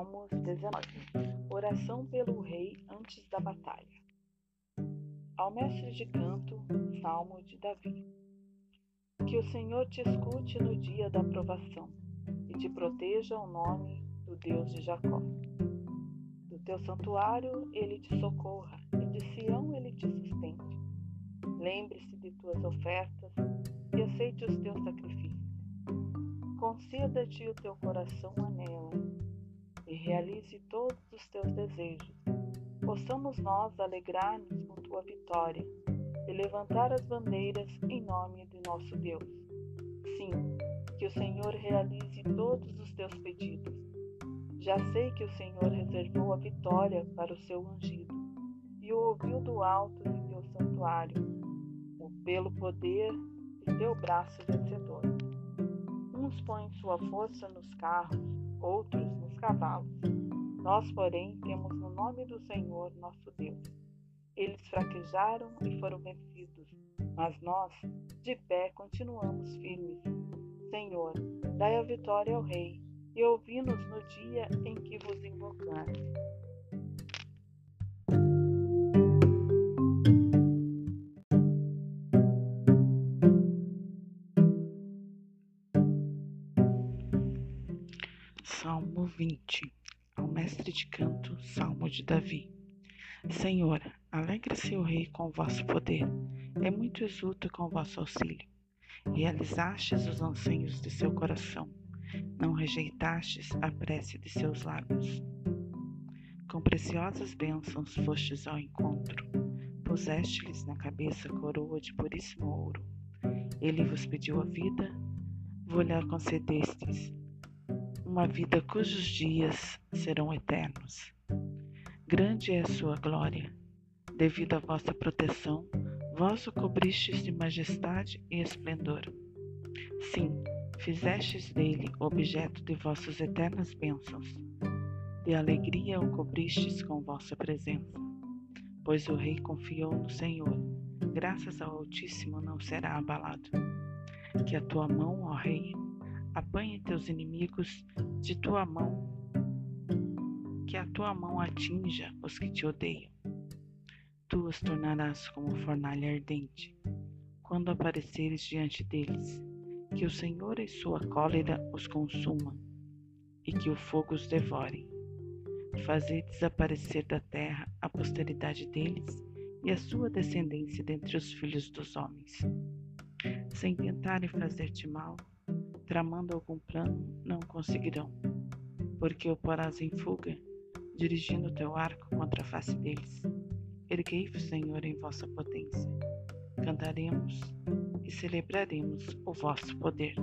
Salmos 19 Oração pelo Rei antes da batalha. Ao mestre de canto, Salmo de Davi. Que o Senhor te escute no dia da provação e te proteja o nome do Deus de Jacó. Do teu santuário ele te socorra e de Sião ele te sustente. Lembre-se de tuas ofertas e aceite os teus sacrifícios. Conceda-te o teu coração anela e realize todos os teus desejos. Possamos nós alegrar-nos com tua vitória e levantar as bandeiras em nome de nosso Deus. Sim, que o Senhor realize todos os teus pedidos. Já sei que o Senhor reservou a vitória para o seu ungido e o ouviu do alto de teu santuário, pelo poder de teu braço vencedor. Põem sua força nos carros, outros nos cavalos. Nós, porém, temos no nome do Senhor nosso Deus. Eles fraquejaram e foram vencidos, mas nós, de pé, continuamos firmes. Senhor, dai a vitória ao Rei e ouvi-nos no dia em que vos invocar. Salmo 20 Ao mestre de canto, Salmo de Davi. Senhor, alegre-se o rei com o vosso poder, é muito exulto com o vosso auxílio. Realizastes os anseios de seu coração, não rejeitastes a prece de seus lábios. Com preciosas bênçãos fostes ao encontro, puseste-lhes na cabeça coroa de puríssimo ouro. Ele vos pediu a vida, vos-lhe concedestes uma vida cujos dias serão eternos. Grande é a sua glória. Devido à vossa proteção, vós o cobristes de majestade e esplendor. Sim, fizestes dele objeto de vossas eternas bênçãos. De alegria o cobristes com vossa presença. Pois o rei confiou no Senhor, graças ao Altíssimo não será abalado. Que a tua mão, ó rei, Apanhe teus inimigos de tua mão, que a tua mão atinja os que te odeiam. Tu os tornarás como fornalha ardente, quando apareceres diante deles. Que o Senhor em sua cólera os consuma, e que o fogo os devore. Fazei desaparecer da terra a posteridade deles e a sua descendência dentre os filhos dos homens. Sem tentarem fazer-te mal, tramando algum plano, não conseguirão, porque o porás em fuga, dirigindo teu arco contra a face deles. Erguei-vos, Senhor, em vossa potência. Cantaremos e celebraremos o vosso poder.